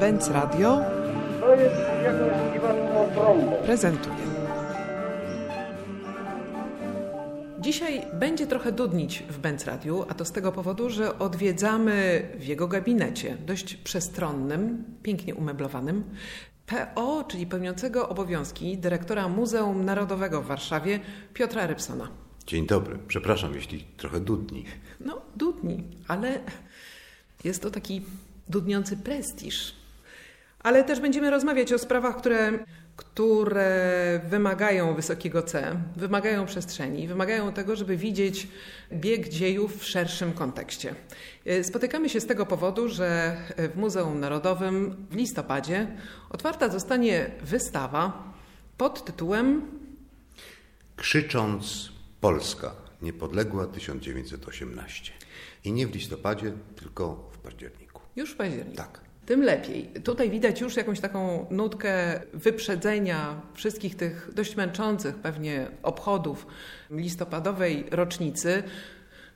Benz Radio To jest jakąś dziwaczną trąbą. prezentuje. Dzisiaj będzie trochę dudnić w Benz Radiu, a to z tego powodu, że odwiedzamy w jego gabinecie, dość przestronnym, pięknie umeblowanym, PO, czyli pełniącego obowiązki dyrektora Muzeum Narodowego w Warszawie, Piotra Rybsona. Dzień dobry. Przepraszam, jeśli trochę dudni. No, dudni, ale jest to taki dudniący prestiż. Ale też będziemy rozmawiać o sprawach, które, które wymagają wysokiego C, wymagają przestrzeni, wymagają tego, żeby widzieć bieg dziejów w szerszym kontekście. E, Spotykamy się z tego powodu, że w Muzeum Narodowym w listopadzie otwarta zostanie wystawa pod tytułem Krzycząc Polska, niepodległa 1918. I nie w listopadzie, tylko w październiku. Już w październiku. Tak. Tym lepiej. Tutaj widać już jakąś taką nutkę wyprzedzenia wszystkich tych dość męczących pewnie obchodów listopadowej rocznicy.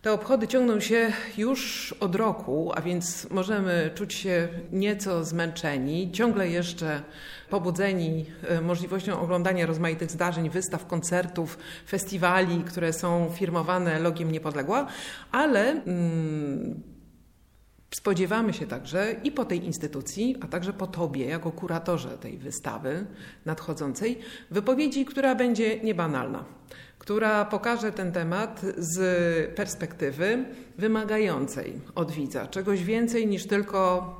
Te obchody ciągną się już od roku, a więc możemy czuć się nieco zmęczeni, ciągle jeszcze pobudzeni e, możliwością oglądania rozmaitych zdarzeń, wystaw, koncertów, festiwali, które są firmowane logiem Niepodległa, ale mm, Spodziewamy się także i po tej instytucji, a także po Tobie, jako kuratorze tej wystawy nadchodzącej, wypowiedzi, która będzie niebanalna, która pokaże ten temat z perspektywy wymagającej od widza czegoś więcej niż tylko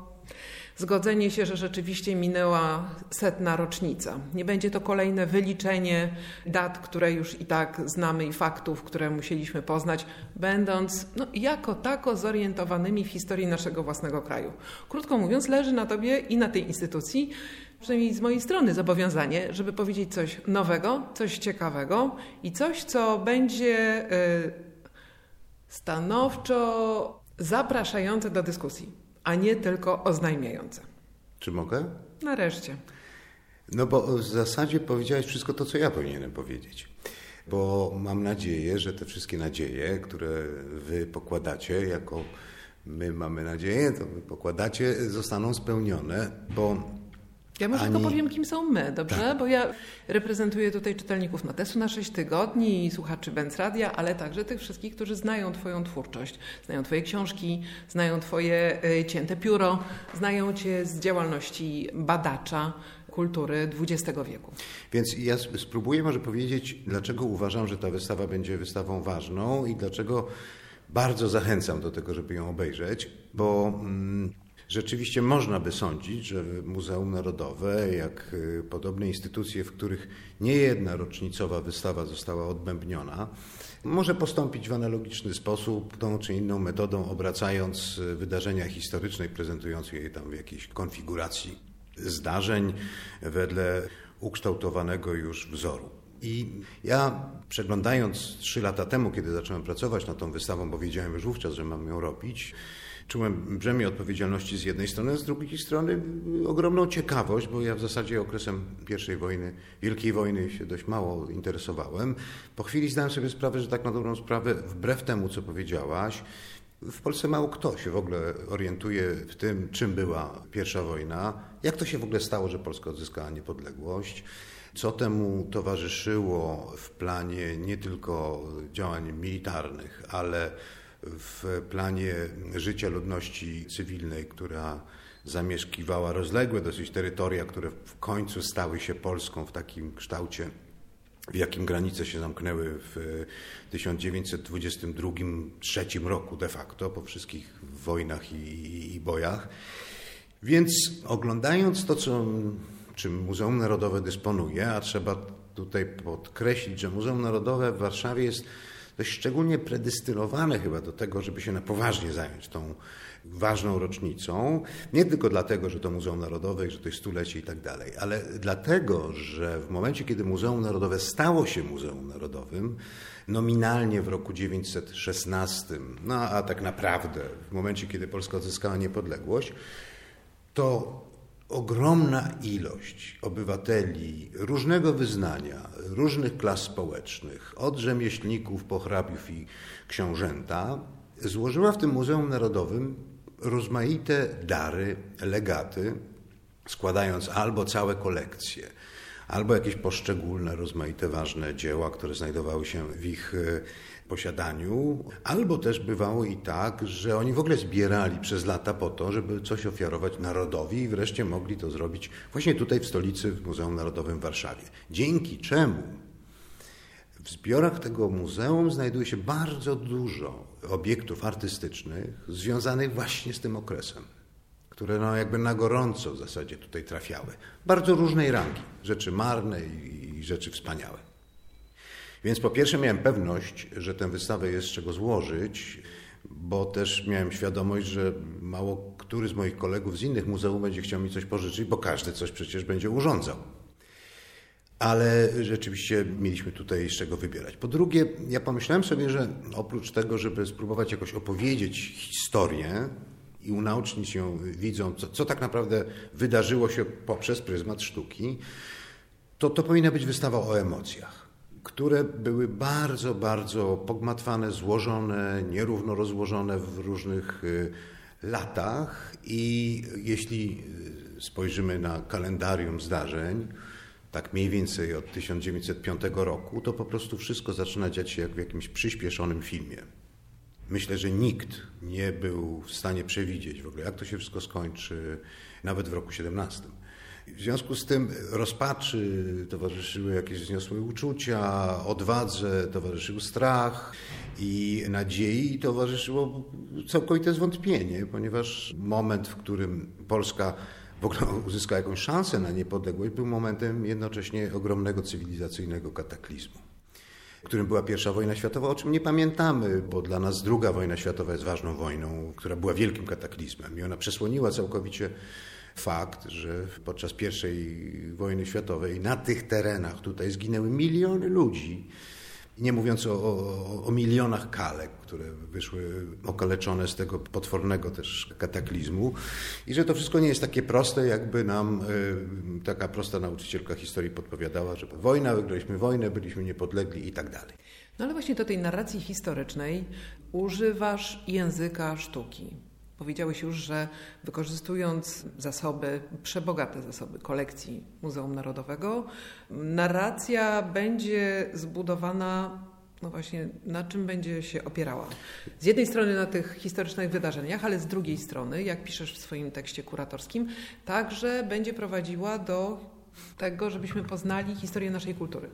zgodzenie się, że rzeczywiście minęła setna rocznica. Nie będzie to kolejne wyliczenie dat, które już i tak znamy i faktów, które musieliśmy poznać, będąc no, jako tako zorientowanymi w historii naszego własnego kraju. Krótko mówiąc, leży na Tobie i na tej instytucji, przynajmniej z mojej strony, zobowiązanie, żeby powiedzieć coś nowego, coś ciekawego i coś, co będzie y, stanowczo zapraszające do dyskusji a nie tylko oznajmiające. Czy mogę? Nareszcie. No bo w zasadzie powiedziałeś wszystko to, co ja powinienem powiedzieć. Bo mam nadzieję, że te wszystkie nadzieje, które wy pokładacie, jako my mamy nadzieję, to wy pokładacie, zostaną spełnione, bo Ja może Ani- tylko powiem, kim są my, dobrze? Bo ja reprezentuję tutaj czytelników Notesu na 6 tygodni i słuchaczy Benz Radia, ale także tych wszystkich, którzy znają Twoją twórczość, znają Twoje książki, znają Twoje y, cięte pióro, znają Cię z działalności badacza kultury XX wieku. Więc ja sp- spróbuję może powiedzieć, dlaczego uważam, że ta wystawa będzie wystawą ważną i dlaczego bardzo zachęcam do tego, żeby ją obejrzeć, bo mm, rzeczywiście można by sądzić, że Muzeum Narodowe, jak y, podobne instytucje, w których nie jedna rocznicowa wystawa została odbębniona, może postąpić w analogiczny sposób, tą czy inną metodą, obracając y, wydarzenia historyczne prezentując je tam w jakiejś konfiguracji zdarzeń wedle ukształtowanego już wzoru. I ja przeglądając trzy lata temu, kiedy zacząłem pracować nad tą wystawą, bo wiedziałem już wówczas, że mam ją robić, czułem brzemię odpowiedzialności z jednej strony, z drugiej strony ogromną ciekawość, bo ja w zasadzie okresem I wojny, Wielkiej Wojny się dość mało interesowałem. Po chwili zdałem sobie sprawę, że tak na dobrą sprawę, wbrew temu, co powiedziałaś, w Polsce mało kto się w ogóle orientuje w tym, czym była pierwsza wojna, jak to się w ogóle stało, że Polska odzyskała niepodległość, co temu towarzyszyło w planie nie tylko działań militarnych, ale w planie życia ludności cywilnej, która zamieszkiwała rozległe dosyć terytoria, które w końcu stały się Polską w takim kształcie, w jakim granice się zamknęły w 1922-1923 roku de facto, po wszystkich wojnach i, i, bojach. Więc oglądając to, co, czym Muzeum Narodowe dysponuje, a trzeba tutaj podkreślić, że Muzeum Narodowe w Warszawie jest dość szczególnie predestynowane chyba do tego, żeby się na poważnie zająć tą ważną rocznicą. Nie tylko dlatego, że to Muzeum Narodowe że to jest stulecie i tak dalej, ale dlatego, że w momencie, kiedy Muzeum Narodowe stało się Muzeum Narodowym, nominalnie w roku 916, no a tak naprawdę w momencie, kiedy Polska odzyskała niepodległość, to ogromna ilość obywateli różnego wyznania, różnych klas społecznych, od rzemieślników po hrabiów i książęta, złożyła w tym Muzeum Narodowym rozmaite dary, legaty, składając albo całe kolekcje, albo jakieś poszczególne, rozmaite, ważne dzieła, które znajdowały się w ich e, posiadaniu, albo też bywało i tak, że oni w ogóle zbierali przez lata po to, żeby coś ofiarować narodowi i wreszcie mogli to zrobić właśnie tutaj w stolicy, w Muzeum Narodowym w Warszawie. Dzięki czemu w zbiorach tego muzeum znajduje się bardzo dużo obiektów artystycznych związanych właśnie z tym okresem, które no jakby na gorąco w zasadzie tutaj trafiały. Bardzo różnej rangi, rzeczy marne i rzeczy wspaniałe. Więc po pierwsze miałem pewność, że tę wystawę jest z czego złożyć, bo też miałem świadomość, że mało który z moich kolegów z innych muzeów będzie chciał mi coś pożyczyć, bo każdy coś przecież będzie urządzał. Ale rzeczywiście mieliśmy tutaj z czego wybierać. Po drugie, ja pomyślałem sobie, że oprócz tego, żeby spróbować jakoś opowiedzieć historię i unaucznić ją widzom, co, co tak naprawdę wydarzyło się poprzez pryzmat sztuki, to to powinna być wystawa o emocjach które były bardzo, bardzo pogmatwane, złożone, nierówno rozłożone w różnych y, latach. I jeśli y, spojrzymy na kalendarium zdarzeń, tak mniej więcej od 1905 roku, to po prostu wszystko zaczyna dziać się jak w jakimś przyspieszonym filmie. Myślę, że nikt nie był w stanie przewidzieć w ogóle, jak to się wszystko skończy, nawet w roku 17. W związku z tym rozpaczy towarzyszyły jakieś wzniosłe uczucia, odwadze towarzyszył strach i nadziei towarzyszyło całkowite zwątpienie, ponieważ moment, w którym Polska w ogóle uzyskała jakąś szansę na niepodległość, był momentem jednocześnie ogromnego cywilizacyjnego kataklizmu którym była pierwsza wojna światowa, o czym nie pamiętamy, bo dla nas druga wojna światowa jest ważną wojną, która była wielkim kataklizmem i ona przesłoniła całkowicie fakt, że podczas I wojny światowej na tych terenach tutaj zginęły miliony ludzi. Nie mówiąc o, o, o, milionach kalek, które wyszły okaleczone z tego potwornego też kataklizmu, i że to wszystko nie jest takie proste, jakby nam y, taka prosta nauczycielka historii podpowiadała, że wojna, wygraliśmy wojnę, byliśmy niepodlegli i tak dalej. No ale właśnie do tej narracji historycznej używasz języka sztuki. Powiedziałeś już, że wykorzystując zasoby, przebogate zasoby kolekcji Muzeum Narodowego, narracja będzie zbudowana no właśnie, na czym będzie się opierała? Z jednej strony na tych historycznych wydarzeniach, ale z drugiej strony, jak piszesz w swoim tekście kuratorskim, także będzie prowadziła do tego, żebyśmy poznali historię naszej kultury.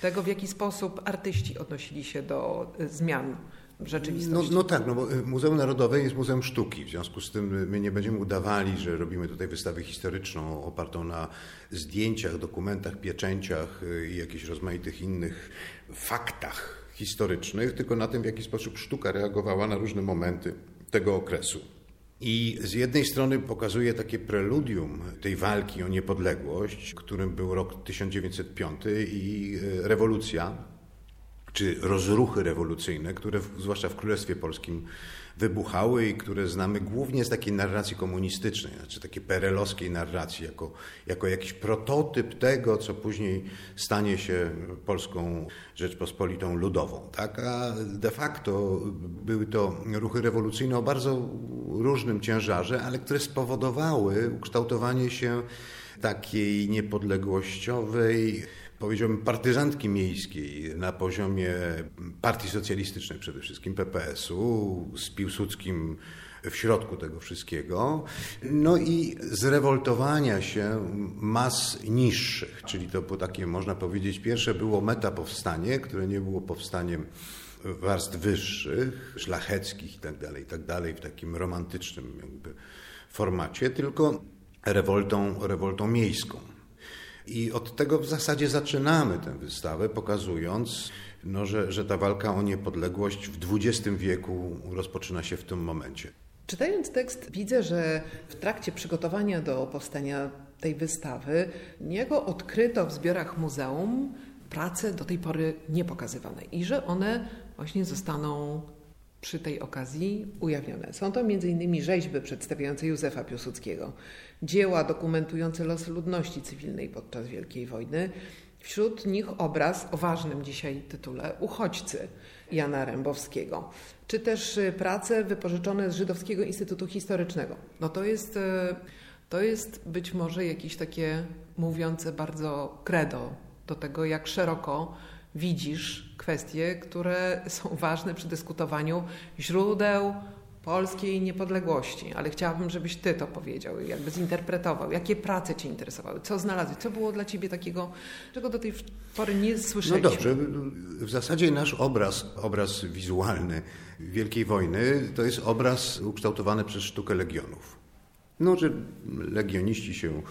Tego, w jaki sposób artyści odnosili się do zmian rzeczywistości. No, no tak, no bo y, Muzeum Narodowe jest Muzeum Sztuki, w związku z tym y, my nie będziemy udawali, że robimy tutaj wystawę historyczną opartą na zdjęciach, dokumentach, pieczęciach y, i jakichś rozmaitych innych faktach historycznych, tylko na tym, w jaki sposób sztuka reagowała na różne momenty tego okresu. I z jednej strony pokazuje takie preludium tej walki o niepodległość, którym był rok 1905 i rewolucja, czy rozruchy rewolucyjne, które zwłaszcza w Królestwie Polskim wybuchały i które znamy głównie z takiej narracji komunistycznej, znaczy takiej perelowskiej narracji, jako, jako jakiś prototyp tego, co później stanie się Polską Rzeczpospolitą Ludową. Tak? A de facto były to ruchy rewolucyjne o bardzo różnym ciężarze, ale które spowodowały ukształtowanie się takiej niepodległościowej, powiedziałbym, partyzantki miejskiej na poziomie partii socjalistycznej przede wszystkim, PPS-u, z Piłsudskim w środku tego wszystkiego, no i zrewoltowania się mas niższych, czyli to było takie, można powiedzieć, pierwsze było meta powstanie, które nie było powstaniem warstw wyższych, szlacheckich itd., tak itd., tak w takim romantycznym jakby formacie, tylko rewoltą, rewoltą miejską. I od tego w zasadzie zaczynamy tę wystawę, pokazując, no, że, że ta walka o niepodległość w XX wieku rozpoczyna się w tym momencie. Czytając tekst, widzę, że w trakcie przygotowania do powstania tej wystawy niejako odkryto w zbiorach muzeum prace do tej pory niepokazywane i że one właśnie zostaną przy tej okazji ujawnione. Są to m.in. rzeźby przedstawiające Józefa Piłsudskiego, dzieła dokumentujące losy ludności cywilnej podczas Wielkiej Wojny, wśród nich obraz o ważnym dzisiaj tytule Uchodźcy Jana Rębowskiego, czy też y, prace wypożyczone z Żydowskiego Instytutu Historycznego. No to jest y, to jest być może jakieś takie mówiące bardzo credo do tego, jak szeroko widzisz kwestie, które są ważne przy dyskutowaniu źródeł polskiej niepodległości. Ale chciałabym, żebyś ty to powiedział, jakby zinterpretował. Jakie prace cię interesowały? Co znalazłeś? Co było dla ciebie takiego, czego do tej pory nie słyszeliśmy? No dobrze. W zasadzie nasz obraz, obraz wizualny Wielkiej Wojny, to jest obraz ukształtowany przez sztukę legionów. No, że legioniści się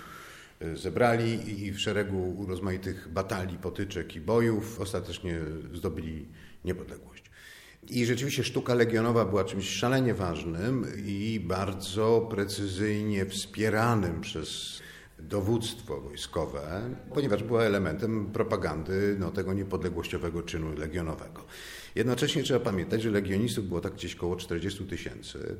zebrali i w szeregu rozmaitych batalii, potyczek i bojów ostatecznie zdobyli niepodległość. I rzeczywiście sztuka legionowa była czymś szalenie ważnym i bardzo precyzyjnie wspieranym przez dowództwo wojskowe, ponieważ była elementem propagandy no, tego niepodległościowego czynu legionowego. Jednocześnie trzeba pamiętać, że legionistów było tak gdzieś około 40 tysięcy,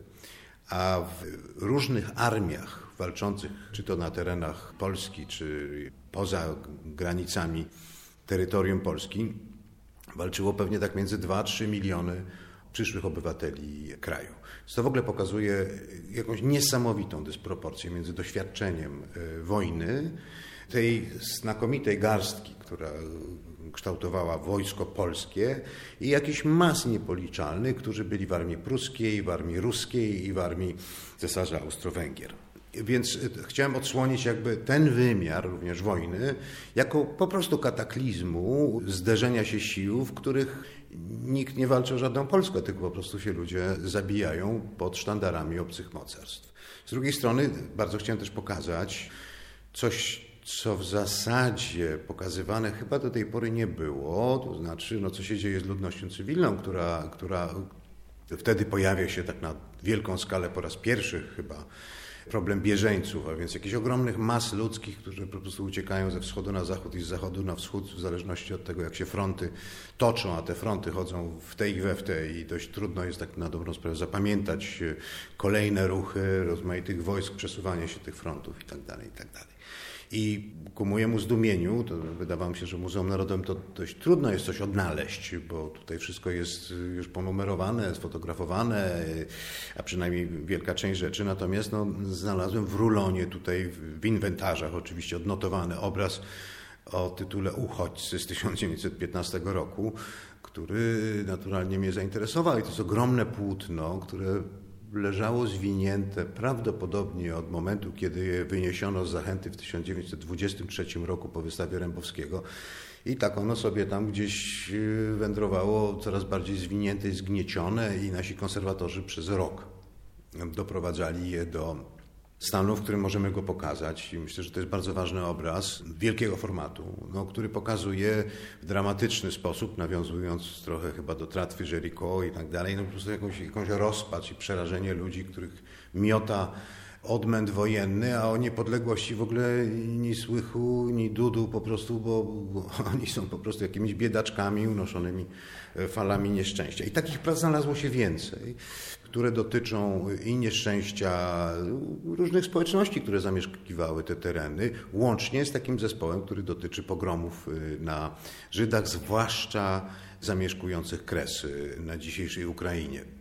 a w różnych armiach walczących, czy to na terenach Polski, czy poza granicami terytorium Polski, walczyło pewnie tak między 2-3 miliony przyszłych obywateli kraju. To w ogóle pokazuje jakąś niesamowitą dysproporcję między doświadczeniem e, wojny, tej znakomitej garstki, która kształtowała wojsko polskie i jakichś mas niepoliczalnych, którzy byli w armii pruskiej, w armii ruskiej i w armii cesarza Austro-Węgier. Więc e, chciałem odsłonić jakby ten wymiar również wojny jako po prostu kataklizmu, zderzenia się sił, w których nikt nie walczy o żadną Polskę, tylko po prostu się ludzie zabijają pod sztandarami obcych mocarstw. Z drugiej strony bardzo chciałem też pokazać coś, co w zasadzie pokazywane chyba do tej pory nie było, to znaczy no, co się dzieje z ludnością cywilną, która, która wtedy pojawia się tak na wielką skalę po raz pierwszy chyba problem bieżeńców, a więc jakichś ogromnych mas ludzkich, którzy po prostu uciekają ze wschodu na zachód i z zachodu na wschód, w zależności od tego, jak się fronty toczą, a te fronty chodzą w tej i we w tej i dość trudno jest tak na dobrą sprawę zapamiętać kolejne ruchy rozmaitych wojsk, przesuwanie się tych frontów itd. Tak itd. I ku mojemu zdumieniu, to wydawało mi się, że Muzeum Narodowym to dość trudno jest coś odnaleźć, bo tutaj wszystko jest już ponumerowane, sfotografowane, a przynajmniej wielka część rzeczy. Natomiast no, znalazłem w rulonie tutaj, w inwentarzach oczywiście odnotowany obraz o tytule Uchodźcy z 1915 roku, który naturalnie mnie zainteresował. I to jest ogromne płótno, które leżało zwinięte prawdopodobnie od momentu, kiedy je wyniesiono z zachęty w 1923 roku po wystawie Rębowskiego. I tak ono sobie tam gdzieś y, wędrowało coraz bardziej zwinięte i zgniecione i nasi konserwatorzy przez rok doprowadzali je do stanu, w którym możemy go pokazać. I myślę, że to jest bardzo ważny obraz wielkiego formatu, no, który pokazuje w dramatyczny sposób, nawiązując trochę chyba do tratwy Jericho i tak dalej, no po prostu jakąś, jakąś rozpacz i przerażenie ludzi, których miota odmęt wojenny, a o niepodległości w ogóle ni słychu, ni dudu po prostu, bo, bo oni są po prostu jakimiś biedaczkami unoszonymi falami nieszczęścia. I takich prac znalazło się więcej które dotyczą i nieszczęścia różnych społeczności, które zamieszkiwały te tereny, łącznie z takim zespołem, który dotyczy pogromów y, na Żydach, zwłaszcza zamieszkujących Kresy na dzisiejszej Ukrainie.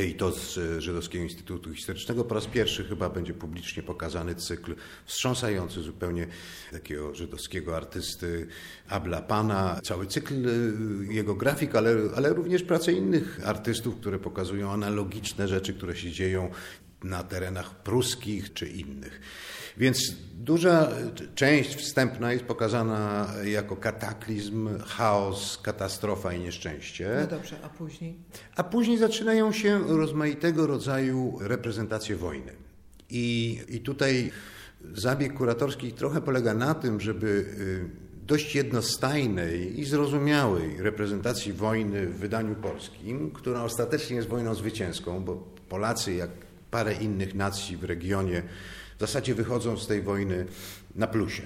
I to z Żydowskiego Instytutu Historycznego po raz pierwszy chyba będzie publicznie pokazany cykl wstrząsający zupełnie takiego żydowskiego artysty Abla Pana. Cały cykl y, jego grafik, ale, ale również prace innych artystów, które pokazują analogiczne rzeczy, które się dzieją na terenach pruskich czy innych. Więc duża część wstępna jest pokazana jako kataklizm, chaos, katastrofa i nieszczęście. No dobrze, a później? A później zaczynają się rozmaitego rodzaju reprezentacje wojny. I, i tutaj zabieg kuratorski trochę polega na tym, żeby y, dość jednostajnej i zrozumiałej reprezentacji wojny w wydaniu polskim, która ostatecznie jest wojną zwycięską, bo Polacy, jak parę innych nacji w regionie, w zasadzie wychodzą z tej wojny na plusie.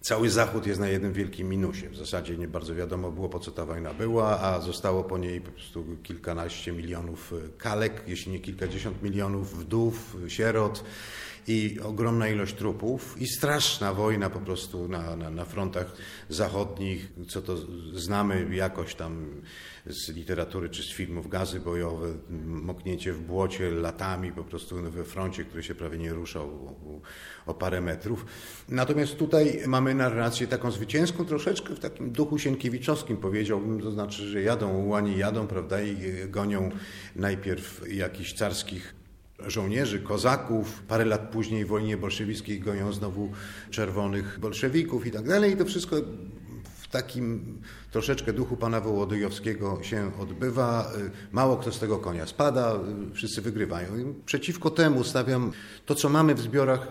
Cały Zachód jest na jednym wielkim minusie. W zasadzie nie bardzo wiadomo było, po co ta wojna była, a zostało po niej po prostu kilkanaście milionów kalek, jeśli nie kilkadziesiąt milionów wdów, sierot i ogromna ilość trupów i straszna wojna po prostu na, na, na frontach zachodnich, co to znamy jakoś tam z literatury czy z filmów, gazy bojowe, moknięcie w błocie latami po prostu we froncie, który się prawie nie ruszał o, parę metrów. Natomiast tutaj mamy narrację taką zwycięską troszeczkę w takim duchu sienkiewiczowskim powiedziałbym, to znaczy, że jadą ułani, jadą, prawda, i gonią najpierw jakichś carskich żołnierzy, kozaków. Parę lat później w wojnie bolszewickiej goją znowu czerwonych bolszewików i tak dalej. I to wszystko w takim troszeczkę duchu pana Wołodyjowskiego się odbywa. Mało kto z tego konia spada, wszyscy wygrywają. I przeciwko temu stawiam to, co mamy w zbiorach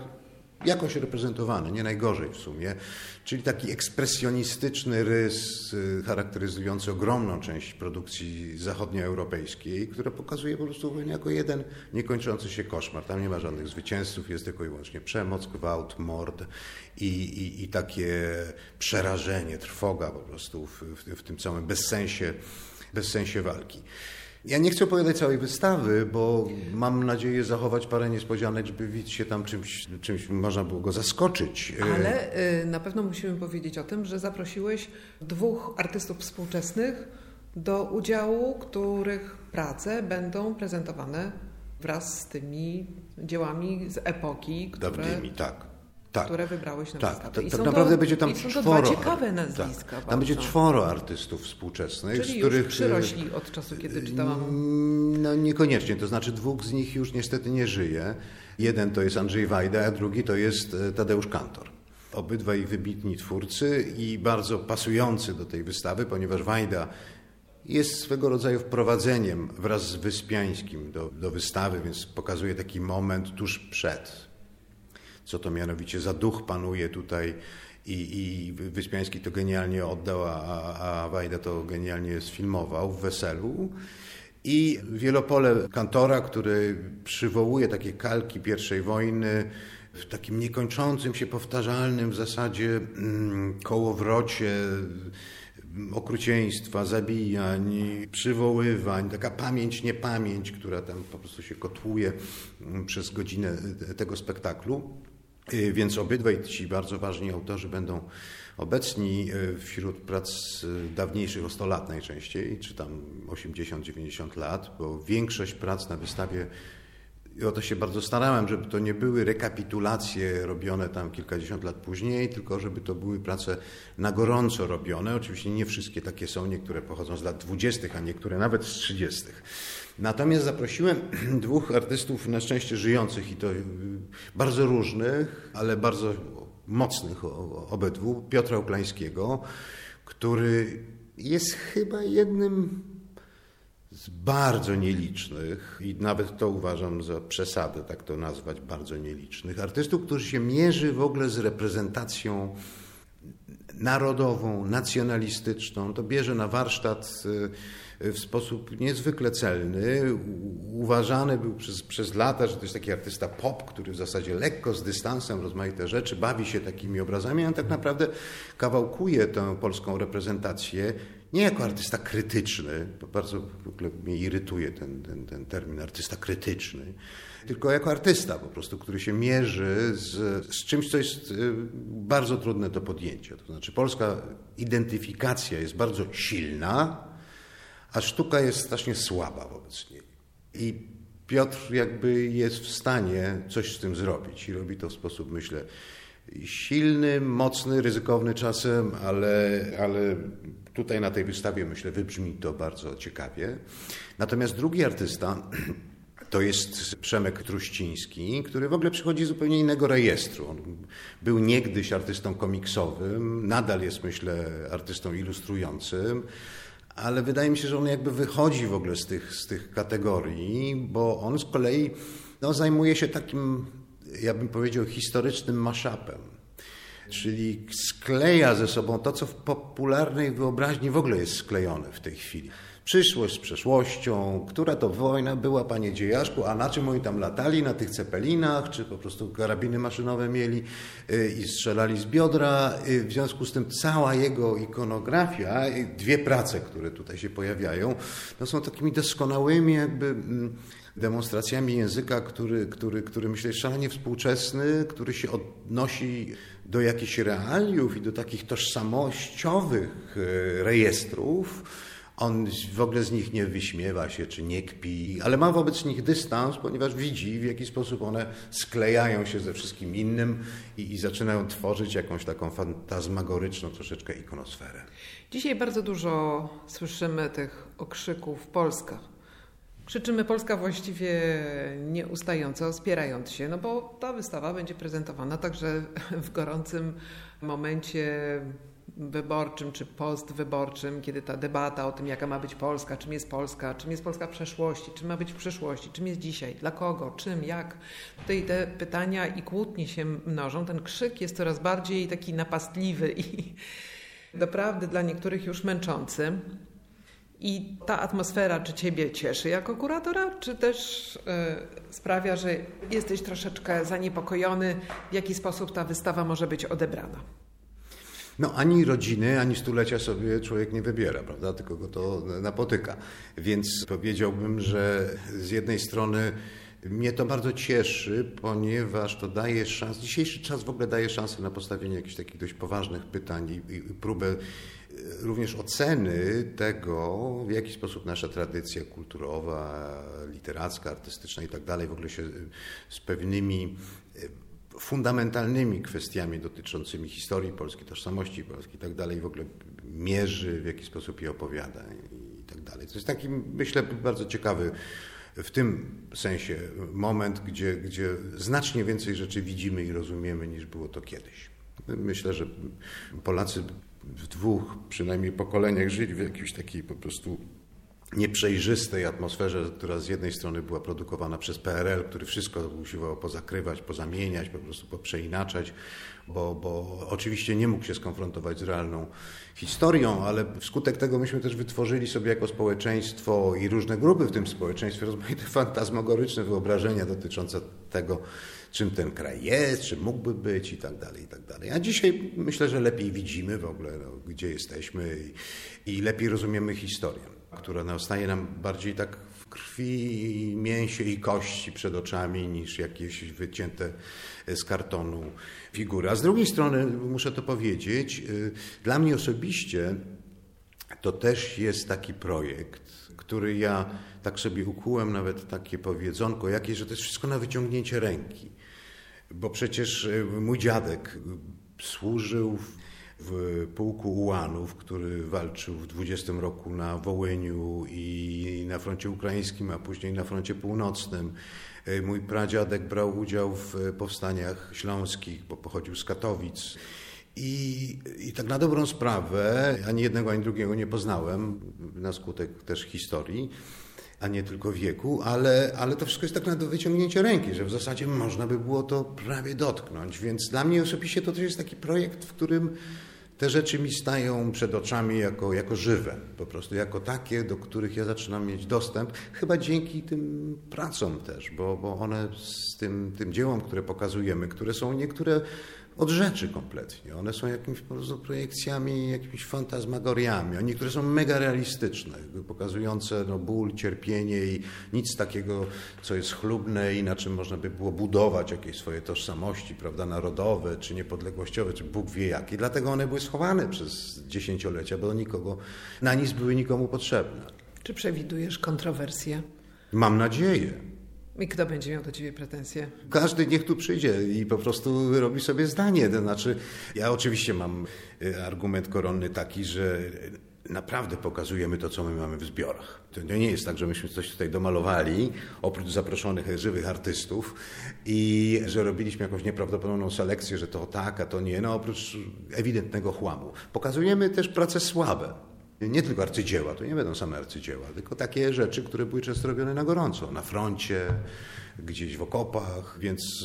jakoś reprezentowany, nie najgorzej w sumie, czyli taki ekspresjonistyczny rys y, charakteryzujący ogromną część produkcji zachodnioeuropejskiej, która pokazuje po prostu wojnę jako jeden niekończący się koszmar. Tam nie ma żadnych zwycięzców, jest tylko i wyłącznie przemoc, gwałt, mord i, i, i takie przerażenie, trwoga po prostu w, w, w tym całym bezsensie, bezsensie walki. Ja nie chcę opowiadać całej wystawy, bo mam nadzieję zachować parę niespodzianek, żeby widz się tam czymś, czymś można było go zaskoczyć. Ale y, na pewno musimy powiedzieć o tym, że zaprosiłeś dwóch artystów współczesnych do udziału, których prace będą prezentowane wraz z tymi dziełami z epoki, które... Dawnymi, tak tak. które wybrałeś na tak, wystawę. Tak, tak naprawdę to, będzie tam i są czworo. To dwa ciekawe nazwiska. Tak, tam będzie czworo artystów współczesnych, Czyli z których. Już przyrośli od czasu, kiedy czytałam. No niekoniecznie, to znaczy dwóch z nich już niestety nie żyje. Jeden to jest Andrzej Wajda, a drugi to jest e, Tadeusz Kantor. Obydwaj wybitni twórcy i bardzo pasujący do tej wystawy, ponieważ Wajda jest swego rodzaju wprowadzeniem wraz z Wyspiańskim do, do wystawy, więc pokazuje taki moment tuż przed co to mianowicie za duch panuje tutaj i, i Wyspiański to genialnie oddał, a, a Wajda to genialnie sfilmował w Weselu. I wielopole kantora, który przywołuje takie kalki pierwszej wojny w takim niekończącym się powtarzalnym w zasadzie mm, kołowrocie okrucieństwa, zabijań, przywoływań, taka pamięć, niepamięć, która tam po prostu się kotłuje mm, przez godzinę tego spektaklu. Y, więc obydwaj ci bardzo ważni autorzy będą obecni y, wśród prac y, dawniejszych o 100 lat najczęściej, czy tam 80-90 lat, bo większość prac na wystawie i o to się bardzo starałem, żeby to nie były rekapitulacje robione tam kilkadziesiąt lat później, tylko żeby to były prace na gorąco robione. Oczywiście nie wszystkie takie są, niektóre pochodzą z lat dwudziestych, a niektóre nawet z trzydziestych. Natomiast zaprosiłem dwóch artystów na szczęście żyjących i to y, bardzo różnych, ale bardzo mocnych obydwu. Piotra Uklańskiego, który jest chyba jednym z bardzo nielicznych, i nawet to uważam za przesadę, tak to nazwać, bardzo nielicznych artystów, którzy się mierzy w ogóle z reprezentacją narodową, nacjonalistyczną. To bierze na warsztat y, w sposób niezwykle celny. Uważany był przez, przez lata, że to jest taki artysta pop, który w zasadzie lekko, z dystansem rozmaite rzeczy, bawi się takimi obrazami, a tak naprawdę kawałkuje tę polską reprezentację nie jako artysta krytyczny, bo bardzo w ogóle mnie irytuje ten, ten, ten termin artysta krytyczny, tylko jako artysta po prostu, który się mierzy z, z czymś, co jest y, bardzo trudne do podjęcia. To znaczy polska identyfikacja jest bardzo silna, a sztuka jest strasznie słaba wobec niej. I Piotr jakby jest w stanie coś z tym zrobić i robi to w sposób, myślę, silny, mocny, ryzykowny czasem, ale, ale tutaj na tej wystawie, myślę, wybrzmi to bardzo ciekawie. Natomiast drugi artysta to jest Przemek Truściński, który w ogóle przychodzi z zupełnie innego rejestru. On był niegdyś artystą komiksowym, nadal jest, myślę, artystą ilustrującym ale wydaje mi się, że on jakby wychodzi w ogóle z tych, z tych kategorii, bo on z kolei no, zajmuje się takim, ja bym powiedział, historycznym maszapem. Czyli skleja ze sobą to, co w popularnej wyobraźni w ogóle jest sklejone w tej chwili. Przyszłość z przeszłością, która to wojna była, panie dziejaszku, a na czym oni tam latali? Na tych cepelinach, czy po prostu karabiny maszynowe mieli y, i strzelali z biodra. Y, w związku z tym cała jego ikonografia, dwie prace, które tutaj się pojawiają, no są takimi doskonałymi jakby mm, demonstracjami języka, który, który, który myślę jest szalenie współczesny, który się odnosi do jakichś realiów i do takich tożsamościowych rejestrów. On w ogóle z nich nie wyśmiewa się czy nie kpi, ale ma wobec nich dystans, ponieważ widzi, w jaki sposób one sklejają się ze wszystkim innym i, i zaczynają tworzyć jakąś taką fantazmagoryczną troszeczkę ikonosferę. Dzisiaj bardzo dużo słyszymy tych okrzyków Polska. Krzyczymy Polska właściwie nieustająco, spierając się, no bo ta wystawa będzie prezentowana także w gorącym momencie wyborczym czy postwyborczym, kiedy ta debata o tym, jaka ma być Polska, czym jest Polska, czym jest Polska w przeszłości, czym ma być w przyszłości, czym jest dzisiaj, dla kogo, czym, jak. Tutaj te pytania i kłótnie się mnożą. Ten krzyk jest coraz bardziej taki napastliwy i doprawdy dla niektórych już męczący. I ta atmosfera, czy ciebie cieszy jako kuratora, czy też y, sprawia, że jesteś troszeczkę zaniepokojony, w jaki sposób ta wystawa może być odebrana? No ani rodziny, ani stulecia sobie człowiek nie wybiera, prawda? Tylko go to napotyka. Więc powiedziałbym, że z jednej strony mnie to bardzo cieszy, ponieważ to daje szansę, dzisiejszy czas w ogóle daje szansę na postawienie jakichś takich dość poważnych pytań i, i próbę e, również oceny tego, w jaki sposób nasza tradycja kulturowa, literacka, artystyczna i tak dalej w ogóle się z pewnymi e, fundamentalnymi kwestiami dotyczącymi historii polskiej, tożsamości polskiej i tak dalej, w ogóle mierzy, w jaki sposób je opowiada i tak dalej. To jest taki, myślę, bardzo ciekawy w tym sensie moment, gdzie, gdzie znacznie więcej rzeczy widzimy i rozumiemy niż było to kiedyś. Myślę, że Polacy w dwóch przynajmniej pokoleniach żyli w jakiejś takiej po prostu nieprzejrzystej atmosferze, która z jednej strony była produkowana przez PRL, który wszystko usiłował pozakrywać, pozamieniać, po prostu poprzeinaczać, bo, bo oczywiście nie mógł się skonfrontować z realną historią, ale wskutek tego myśmy też wytworzyli sobie jako społeczeństwo i różne grupy w tym społeczeństwie rozmaite fantazmagoryczne wyobrażenia dotyczące tego, czym ten kraj jest, czym mógłby być i tak dalej, i tak dalej. A dzisiaj myślę, że lepiej widzimy w ogóle, no, gdzie jesteśmy i, i lepiej rozumiemy historię która nastaje nam bardziej tak w krwi, mięsie i kości przed oczami niż jakieś wycięte z kartonu figury. A z drugiej strony, muszę to powiedzieć, y, dla mnie osobiście to też jest taki projekt, który ja tak sobie ukułem, nawet takie powiedzonko jakieś, że to jest wszystko na wyciągnięcie ręki. Bo przecież y, mój dziadek służył w pułku ułanów, który walczył w 20 roku na Wołyniu i na froncie ukraińskim, a później na froncie północnym. E, mój pradziadek brał udział w powstaniach śląskich, bo pochodził z Katowic. I, I tak na dobrą sprawę, ani jednego, ani drugiego nie poznałem, na skutek też historii, a nie tylko wieku, ale, ale to wszystko jest tak na do wyciągnięcia ręki, że w zasadzie można by było to prawie dotknąć. Więc dla mnie osobiście to też jest taki projekt, w którym te rzeczy mi stają przed oczami jako, jako żywe, po prostu jako takie, do których ja zaczynam mieć dostęp, chyba dzięki tym pracom też, bo, bo one z tym, tym dziełom, które pokazujemy, które są niektóre od rzeczy kompletnie. One są jakimiś po prostu projekcjami, jakimiś fantazmagoriami. One niektóre są mega realistyczne, pokazujące no, ból, cierpienie i nic takiego, co jest chlubne i na czym można by było budować jakieś swoje tożsamości, prawda, narodowe, czy niepodległościowe, czy Bóg wie jakie. Dlatego one były schowane przez dziesięciolecia, bo nikogo, na nic były nikomu potrzebne. Czy przewidujesz kontrowersje? Mam nadzieję. I kto będzie miał do ciebie pretensje? Każdy niech tu przyjdzie i po prostu robi sobie zdanie. To znaczy, ja oczywiście mam y, argument koronny taki, że naprawdę pokazujemy to, co my mamy w zbiorach. To nie jest tak, że myśmy coś tutaj domalowali, oprócz zaproszonych żywych artystów i że robiliśmy jakąś nieprawdopodobną selekcję, że to tak, a to nie, no oprócz ewidentnego chłamu. Pokazujemy też prace słabe nie tylko arcydzieła, to nie będą same arcydzieła, tylko takie rzeczy, które były często robione na gorąco, na froncie, gdzieś w okopach, więc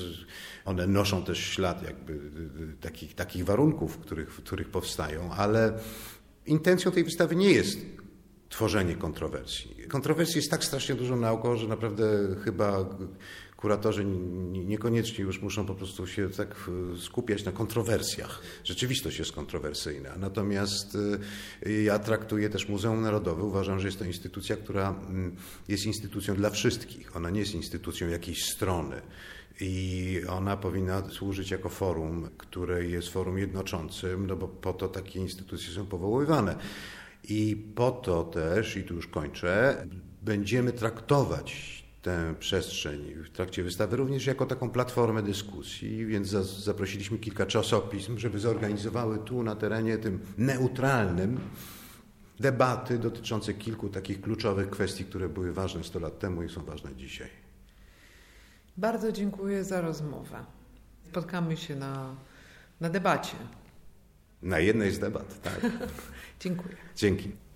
one noszą też ślad jakby takich, takich warunków, w których, w których powstają, ale intencją tej wystawy nie jest tworzenie kontrowersji. Kontrowersji jest tak strasznie dużo naokoło, że naprawdę chyba kuratorzy niekoniecznie już muszą po prostu się tak skupiać na kontrowersjach. Rzeczywistość jest kontrowersyjna. Natomiast ja traktuję też Muzeum Narodowe, uważam, że jest to instytucja, która mm, jest instytucją dla wszystkich. Ona nie jest instytucją jakiejś strony. I ona powinna służyć jako forum, które jest forum jednoczącym, no bo po to takie instytucje są powoływane. I po to też, i tu już kończę, będziemy traktować tę przestrzeń w trakcie wystawy również jako taką platformę dyskusji, więc zaprosiliśmy kilka czasopism, żeby zorganizowały tu na terenie tym neutralnym debaty dotyczące kilku takich kluczowych kwestii, które były ważne 100 lat temu i są ważne dzisiaj. Bardzo dziękuję za rozmowę. Spotkamy się na, na debacie. Na jednej z debat, tak. dziękuję. Dzięki.